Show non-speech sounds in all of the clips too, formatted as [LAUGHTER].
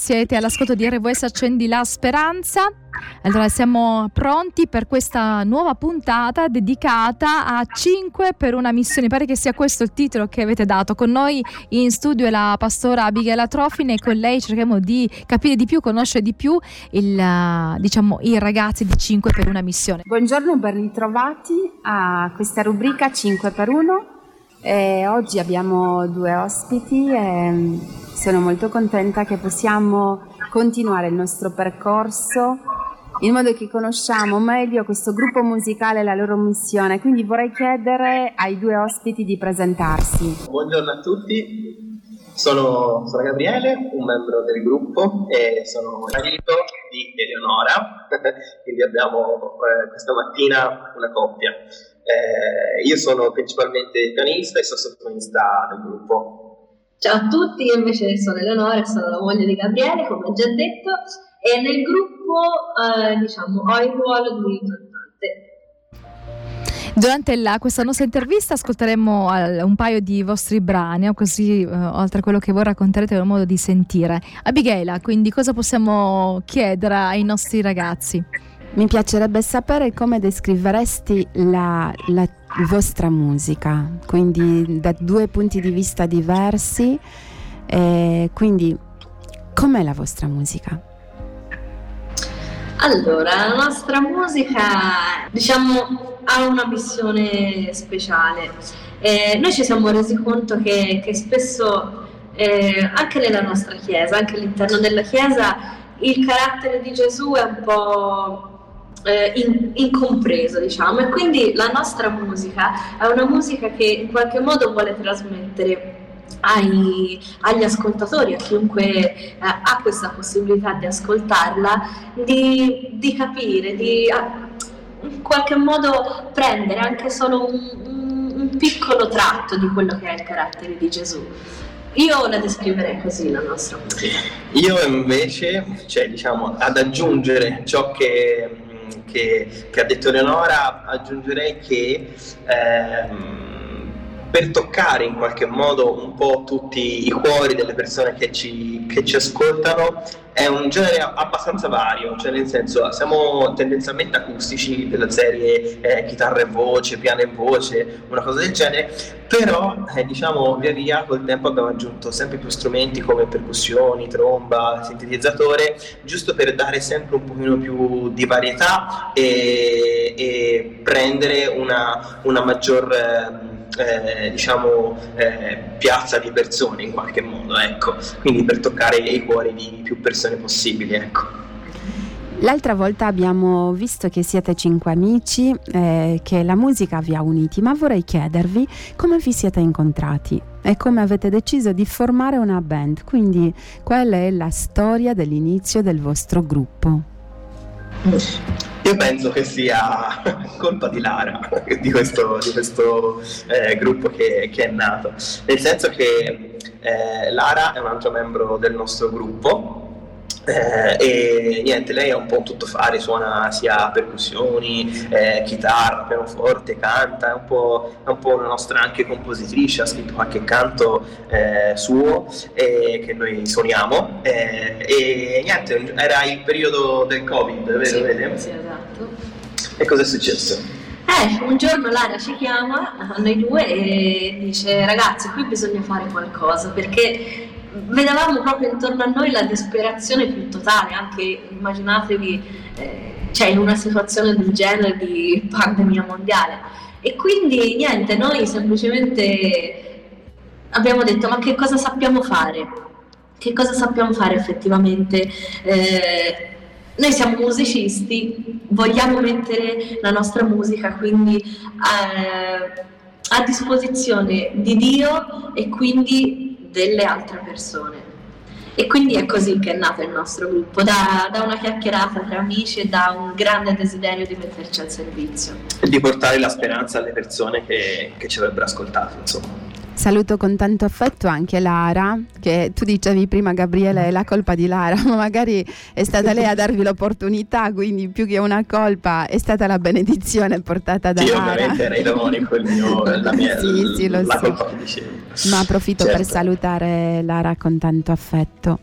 siete all'ascolto di RWS Accendi la Speranza. Allora siamo pronti per questa nuova puntata dedicata a 5 per una missione. Pare che sia questo il titolo che avete dato. Con noi in studio è la pastora Abigail Trofine e con lei cerchiamo di capire di più, conoscere di più il, diciamo, i ragazzi di 5 per una missione. Buongiorno ben ritrovati a questa rubrica 5 per 1. Eh, oggi abbiamo due ospiti e sono molto contenta che possiamo continuare il nostro percorso in modo che conosciamo meglio questo gruppo musicale e la loro missione. Quindi vorrei chiedere ai due ospiti di presentarsi. Buongiorno a tutti, sono, sono Gabriele, un membro del gruppo e sono marito di Eleonora, [LAUGHS] quindi abbiamo eh, questa mattina una coppia. Eh, io sono principalmente pianista e sassofonista del gruppo. Ciao a tutti, io invece sono Eleonora, sono la moglie di Gabriele, come già detto, e nel gruppo eh, diciamo, ho il ruolo di cantante. Durante la, questa nostra intervista ascolteremo al, un paio di vostri brani, così uh, oltre a quello che voi racconterete un modo di sentire. Abigail, quindi cosa possiamo chiedere ai nostri ragazzi? Mi piacerebbe sapere come descriveresti la, la vostra musica, quindi da due punti di vista diversi, eh, quindi com'è la vostra musica? Allora, la nostra musica, diciamo, ha una missione speciale. Eh, noi ci siamo resi conto che, che spesso, eh, anche nella nostra chiesa, anche all'interno della chiesa, il carattere di Gesù è un po' eh, in, incompreso, diciamo, e quindi la nostra musica è una musica che in qualche modo vuole trasmettere ai, agli ascoltatori, a chiunque eh, ha questa possibilità di ascoltarla, di, di capire, di a, in qualche modo prendere anche solo un, un, piccolo tratto di quello che è il carattere di Gesù. Io la descriverei così la nostra musica. Io invece, cioè diciamo, ad aggiungere ciò che che, che ha detto Eleonora, aggiungerei che ehm, per toccare in qualche modo un po' tutti i cuori delle persone che ci, che ci ascoltano è un genere abbastanza vario, cioè nel senso siamo tendenzialmente acustici della serie eh, chitarra e voce, piano e voce, una cosa del genere, però eh, diciamo via via col tempo abbiamo aggiunto sempre più strumenti come percussioni, tromba, sintetizzatore, giusto per dare sempre un pochino più di varietà e, e prendere una, una maggior... Eh, eh, diciamo, eh, piazza di persone in qualche modo, ecco. quindi per toccare i cuori di più persone possibili. Ecco. L'altra volta abbiamo visto che siete cinque amici, eh, che la musica vi ha uniti, ma vorrei chiedervi come vi siete incontrati e come avete deciso di formare una band, quindi qual è la storia dell'inizio del vostro gruppo. Io penso che sia colpa di Lara, di questo, di questo eh, gruppo che, che, è nato, nel senso che eh, Lara è un altro membro del nostro gruppo eh, e niente, lei è un po' un tuttofare, suona sia percussioni, eh, chitarra, pianoforte, canta, è un, po', è un po' una nostra anche compositrice, ha scritto qualche canto eh, suo che noi suoniamo eh, e niente, era il periodo del Covid, vero? Sì, vede? sì esatto. E cosa è successo? Eh, un giorno Lara ci chiama noi due e dice ragazzi qui bisogna fare qualcosa perché vedevamo proprio intorno a noi la disperazione più totale, anche immaginatevi eh, cioè in una situazione del genere di pandemia mondiale. E quindi niente, noi semplicemente abbiamo detto ma che cosa sappiamo fare? Che cosa sappiamo fare effettivamente? Eh, noi siamo musicisti, vogliamo mettere la nostra musica quindi eh, a disposizione di Dio e quindi delle altre persone. E quindi è così che è nato il nostro gruppo, da, da, una chiacchierata tra amici e da un grande desiderio di metterci al servizio. E di portare la speranza alle persone che, che ci avrebbero ascoltato, insomma. Saluto con tanto affetto anche Lara, che tu dicevi prima Gabriele è la colpa di Lara, [LAUGHS] ma magari è stata lei a darvi l'opportunità, quindi più che una colpa è stata la benedizione portata da sì, Lara. Sì, ovviamente era ironico il mio, la [LAUGHS] mia sì, sì, lo la so. colpa che dicevi. Ma approfitto certo. per salutare Lara con tanto affetto.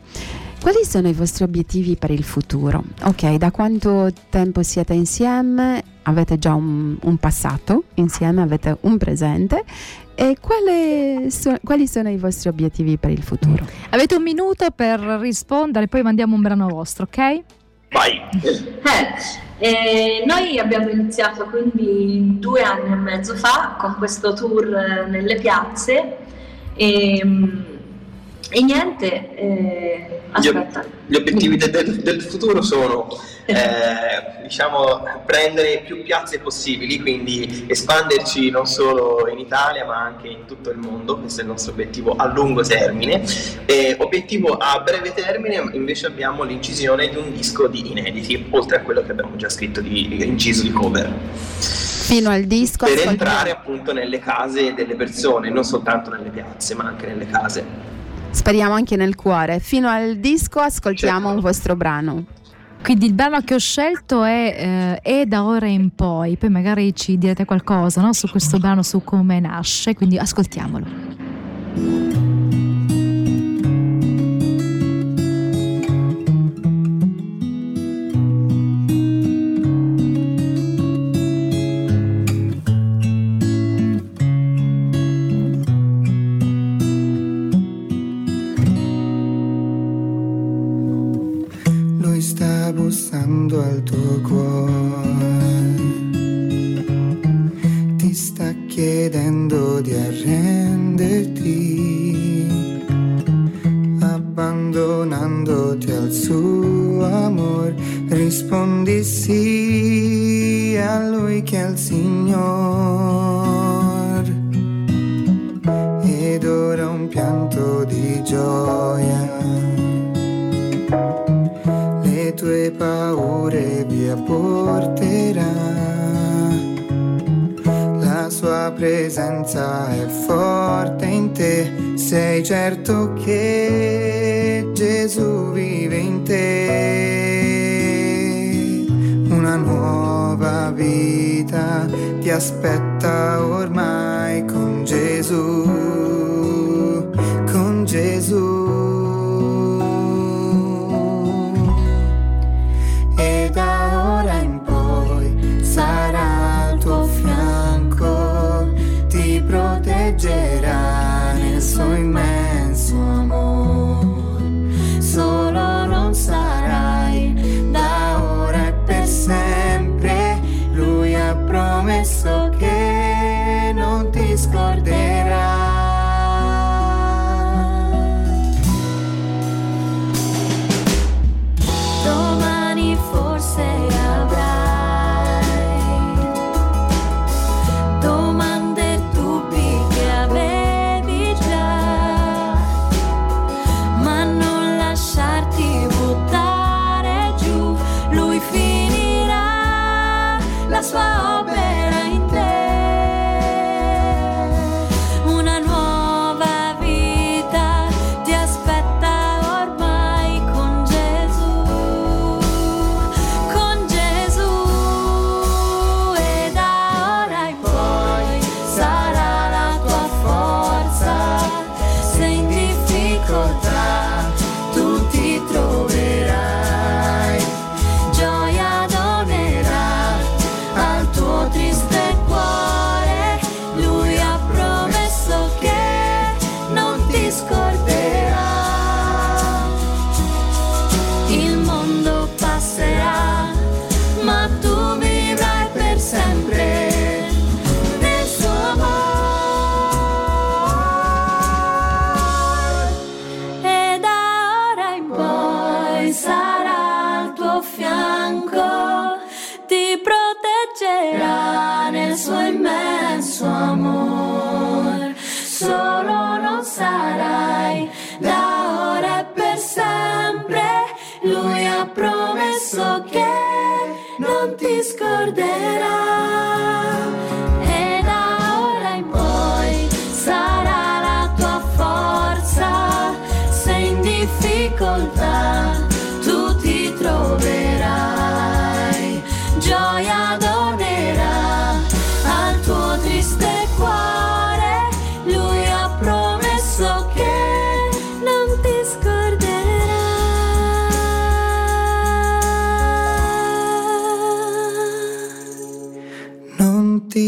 Quali sono i vostri obiettivi per il futuro? Ok, da quanto tempo siete insieme? Avete già un, un passato insieme, avete un presente e so, quali sono i vostri obiettivi per il futuro? Avete un minuto per rispondere, poi mandiamo un brano vostro, ok? Vai! Eh, eh, noi abbiamo iniziato quindi due anni e mezzo fa con questo tour nelle piazze e, ehm, e niente, eh, aspetta. Gli, obiettivi del, del, del futuro sono eh, diciamo, prendere più piazze possibili, quindi espanderci non solo in Italia ma anche in tutto il mondo, questo è il nostro obiettivo a lungo termine. E obiettivo a breve termine invece abbiamo l'incisione di un disco di inediti, oltre a quello che abbiamo già scritto di, inciso di cover. Fino al disco. Per entrare appunto nelle case delle persone, non soltanto nelle piazze ma anche nelle case. Speriamo anche nel cuore. Fino al disco ascoltiamo certo. un vostro brano. Quindi il brano che ho scelto è, eh, è, da ora in poi, poi magari ci direte qualcosa no? su questo brano, su come nasce, quindi ascoltiamolo. abbandonandoti al suo amor, rispondi sì a lui che al Signor. Ed ora un pianto di gioia, le tue paure via porterà sua presenza è forte in te, sei certo che Gesù vive in te. Una nuova vita ti aspetta ormai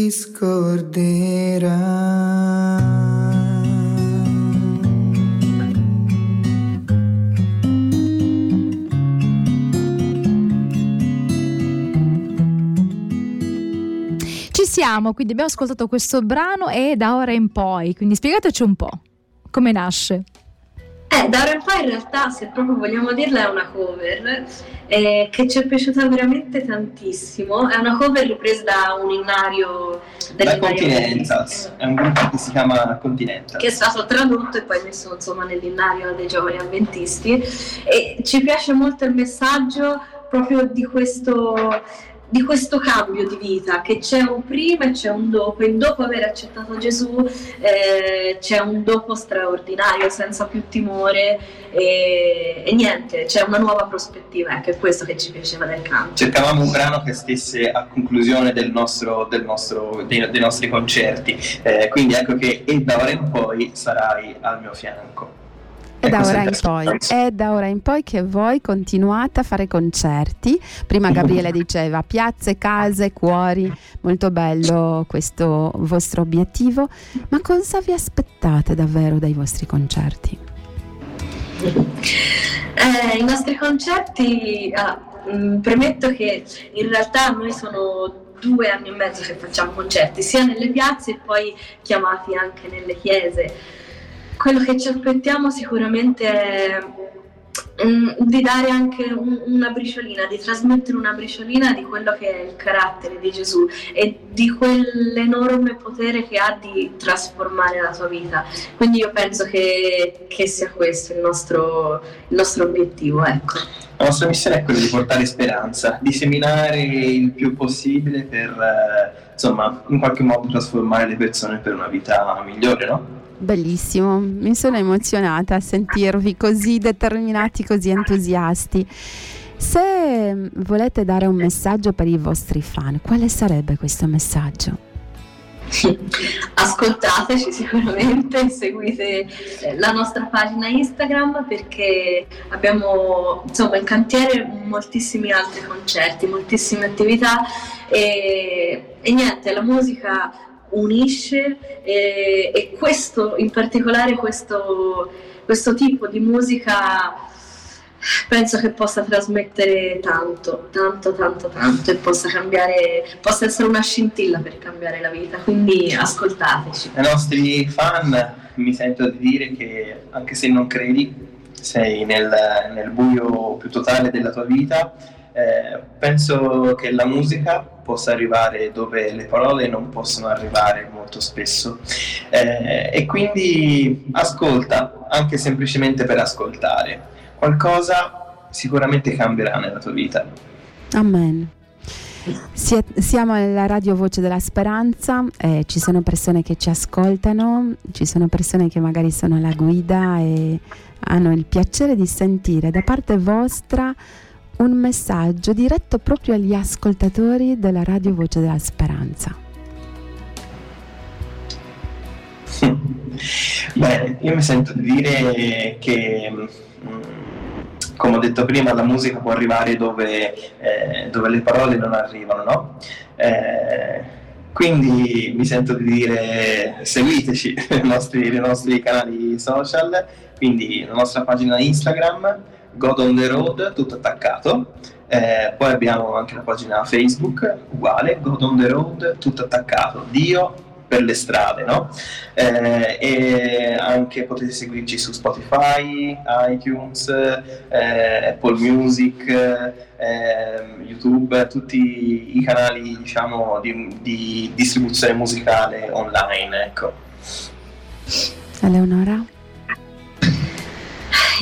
scorderà. siamo, quindi abbiamo ascoltato questo brano e da ora in poi, quindi spiegateci un po' come nasce. Eh, da ora in poi in realtà, se proprio vogliamo dirla, è una cover eh, che ci è piaciuta veramente tantissimo. È una cover ripresa da un innario da Continentals, è un gruppo che si chiama Continental. Che è stato tradotto e poi messo insomma nell'innario dei giovani avventisti. E ci piace molto il messaggio proprio di questo di questo cambio di vita, che c'è un prima e c'è un dopo, e dopo aver accettato Gesù eh, c'è un dopo straordinario, senza più timore e, e, niente, c'è una nuova prospettiva, ecco, è questo che ci piaceva del canto. Cercavamo un brano che stesse a conclusione del nostro, del nostro, dei, dei, nostri concerti, eh, quindi ecco che e da ora in poi sarai al mio fianco. È da, ora in poi, è da ora in poi che voi continuate a fare concerti. Prima Gabriele [LAUGHS] diceva piazze, case, cuori, molto bello questo vostro obiettivo. Ma cosa vi aspettate davvero dai vostri concerti? Eh, I nostri concerti, ah, mh, mm, premetto che in realtà noi sono due anni e mezzo che facciamo concerti, sia nelle piazze e poi chiamati anche nelle chiese quello che ci aspettiamo sicuramente è di dare anche un, una briciolina, di trasmettere una briciolina di quello che è il carattere di Gesù e di quell'enorme potere che ha di trasformare la tua vita. Quindi io penso che, che sia questo il nostro, il nostro obiettivo. Ecco. La nostra missione è quella di portare speranza, di seminare il più possibile per, eh, insomma, in qualche modo trasformare le persone per una vita migliore, no? Bellissimo, mi sono emozionata a sentirvi così determinati, così entusiasti. Se volete dare un messaggio per i vostri fan, quale sarebbe questo messaggio? Ascoltateci sicuramente, [LAUGHS] seguite eh, la nostra pagina Instagram perché abbiamo insomma in cantiere moltissimi altri concerti, moltissime attività e, e niente, la musica unisce e, e questo, in particolare questo, questo tipo di musica penso che possa trasmettere tanto, tanto, tanto, tanto e possa cambiare, possa essere una scintilla per cambiare la vita, quindi ascoltateci. Ai nostri fan mi sento di dire che anche se non credi, sei nel, nel buio più totale della tua vita, eh, penso che la musica possa arrivare dove le parole non possono arrivare molto spesso. Eh, e quindi ascolta anche semplicemente per ascoltare qualcosa sicuramente cambierà nella tua vita. Amen. Siamo alla radio Voce della Speranza, eh, ci sono persone che ci ascoltano, ci sono persone che magari sono alla guida e hanno il piacere di sentire da parte vostra un messaggio diretto proprio agli ascoltatori della Radio Voce della Speranza. Beh, io mi sento di dire che, come ho detto prima, la musica può arrivare dove, eh, dove le parole non arrivano, no? Eh, quindi mi sento di dire seguiteci [LAUGHS] nei nostri, nei nostri canali social, quindi la nostra pagina Instagram, God on the Road, tutto attaccato. Eh, poi abbiamo anche la pagina Facebook, uguale, God on the Road, tutto attaccato. Dio per le strade, no? Eh, e anche potete seguirci su Spotify, iTunes, eh, Apple Music, eh, YouTube, tutti i canali diciamo di, di distribuzione musicale online, ecco. Eleonora?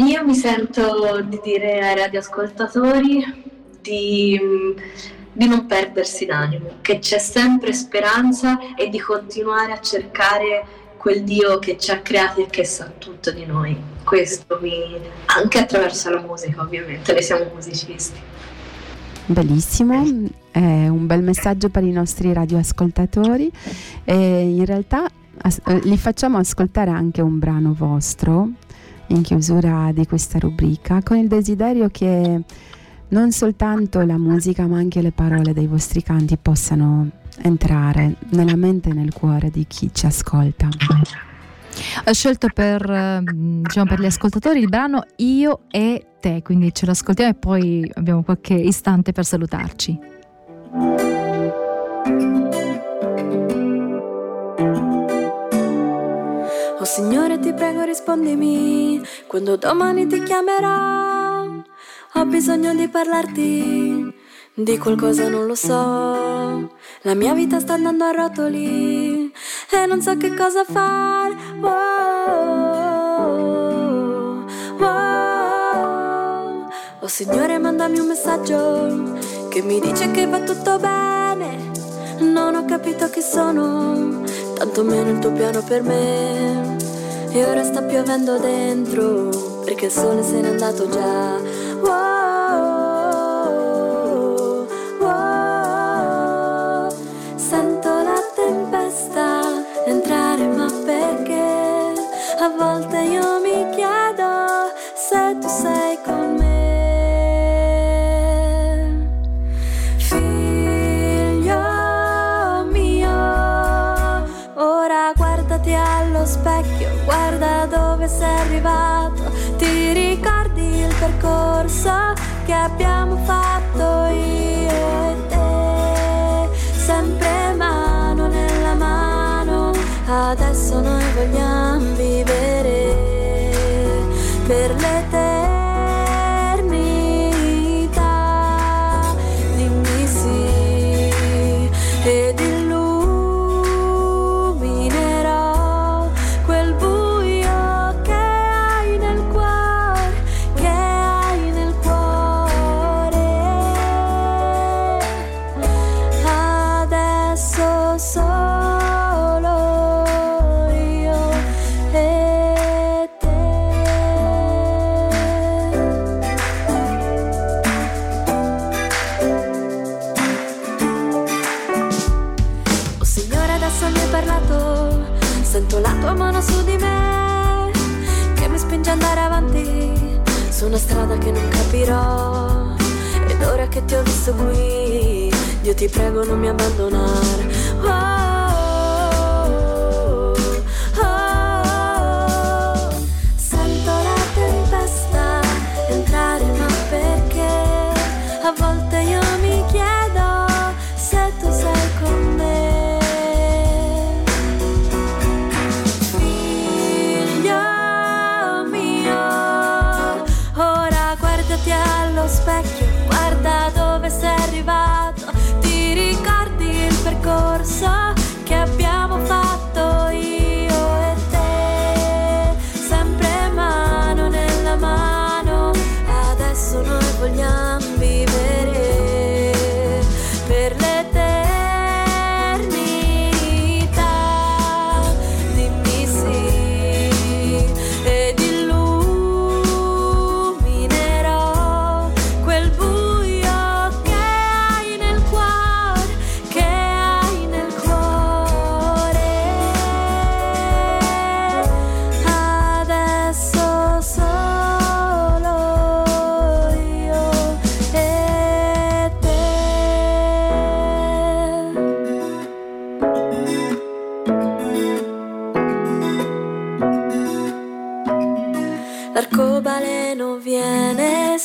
Io mi sento di dire ai radioascoltatori di, di non perdersi d'animo, che c'è sempre speranza e di continuare a cercare quel Dio che ci ha creati e che sa tutto di noi. Questo mi... anche attraverso la musica ovviamente, noi siamo musicisti. Bellissimo, è un bel messaggio per i nostri radioascoltatori e in realtà as- li facciamo ascoltare anche un brano vostro in chiusura di questa rubrica con il desiderio che non soltanto la musica ma anche le parole dei vostri canti possano entrare nella mente e nel cuore di chi ci ascolta. Ho scelto per, ehm, diciamo, per gli ascoltatori il brano Io e te, quindi ce lo ascoltiamo e poi abbiamo qualche istante per salutarci. Oh Signore ti prego rispondimi quando domani ti chiamerò. Ho bisogno di parlarti di qualcosa non lo so. La mia vita sta andando a rotoli e non so che cosa fare. Wow, wow. Oh Signore, mandami un messaggio che mi dice che va tutto bene. Non ho capito chi sono, tanto meno il tuo piano per me. E ora sta piovendo dentro, perché il sole se n'è andato già. Guarda dove sei arrivato. Percorso che abbiamo fatto io e te? Sempre mano nella mano, adesso noi vogliamo per l'eternità. Dimmi sì capirò. Ed ora che ti ho visto qui, Dio ti prego non mi abbandonare. Oh, oh, oh. Sento la tempesta entrare, ma perché? A volte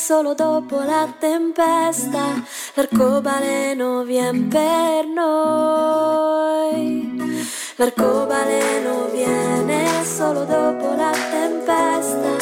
solo dopo la tempesta, l'arcobaleno viene per noi. L'arcobaleno viene solo dopo la tempesta,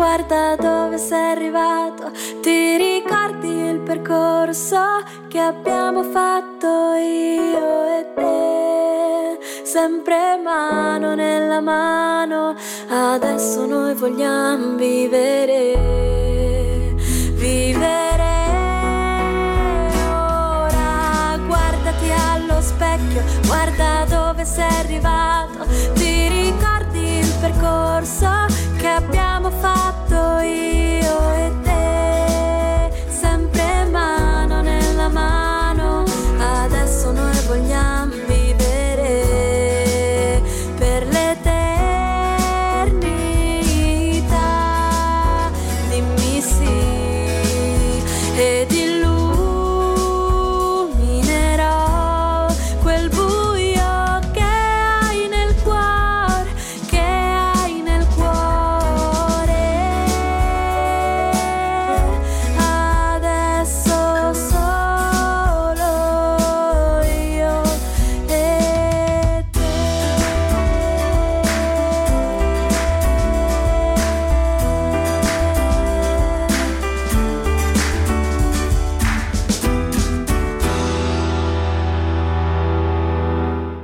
guarda dove sei arrivato, ti ricordi il percorso che abbiamo fatto io e te, sempre mano nella mano, adesso noi vogliamo vivere, vivere. Ora, guardati allo specchio, guarda dove sei arrivato, ti ricordi il percorso che abbiamo fatto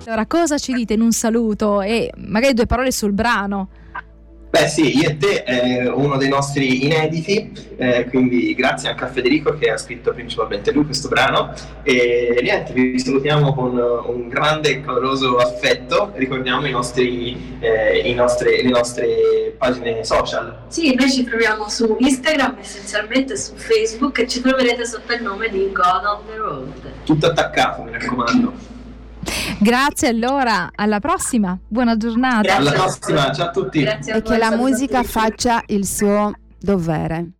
Allora, cosa ci dite in un saluto e magari due parole sul brano? Beh sì, io e te è uno dei nostri inediti, eh, quindi grazie anche a Federico che ha scritto principalmente lui questo brano e niente, vi salutiamo con un grande e caloroso affetto, ricordiamo i nostri, eh, i nostre, le nostre pagine social. Sì, noi ci troviamo su Instagram, essenzialmente su Facebook e ci troverete sotto il nome di God on the Road. Tutto attaccato, mi raccomando. Grazie allora, alla prossima, buona giornata. Alla prossima, ciao a tutti. Grazie a E voi, che la musica faccia il suo dovere.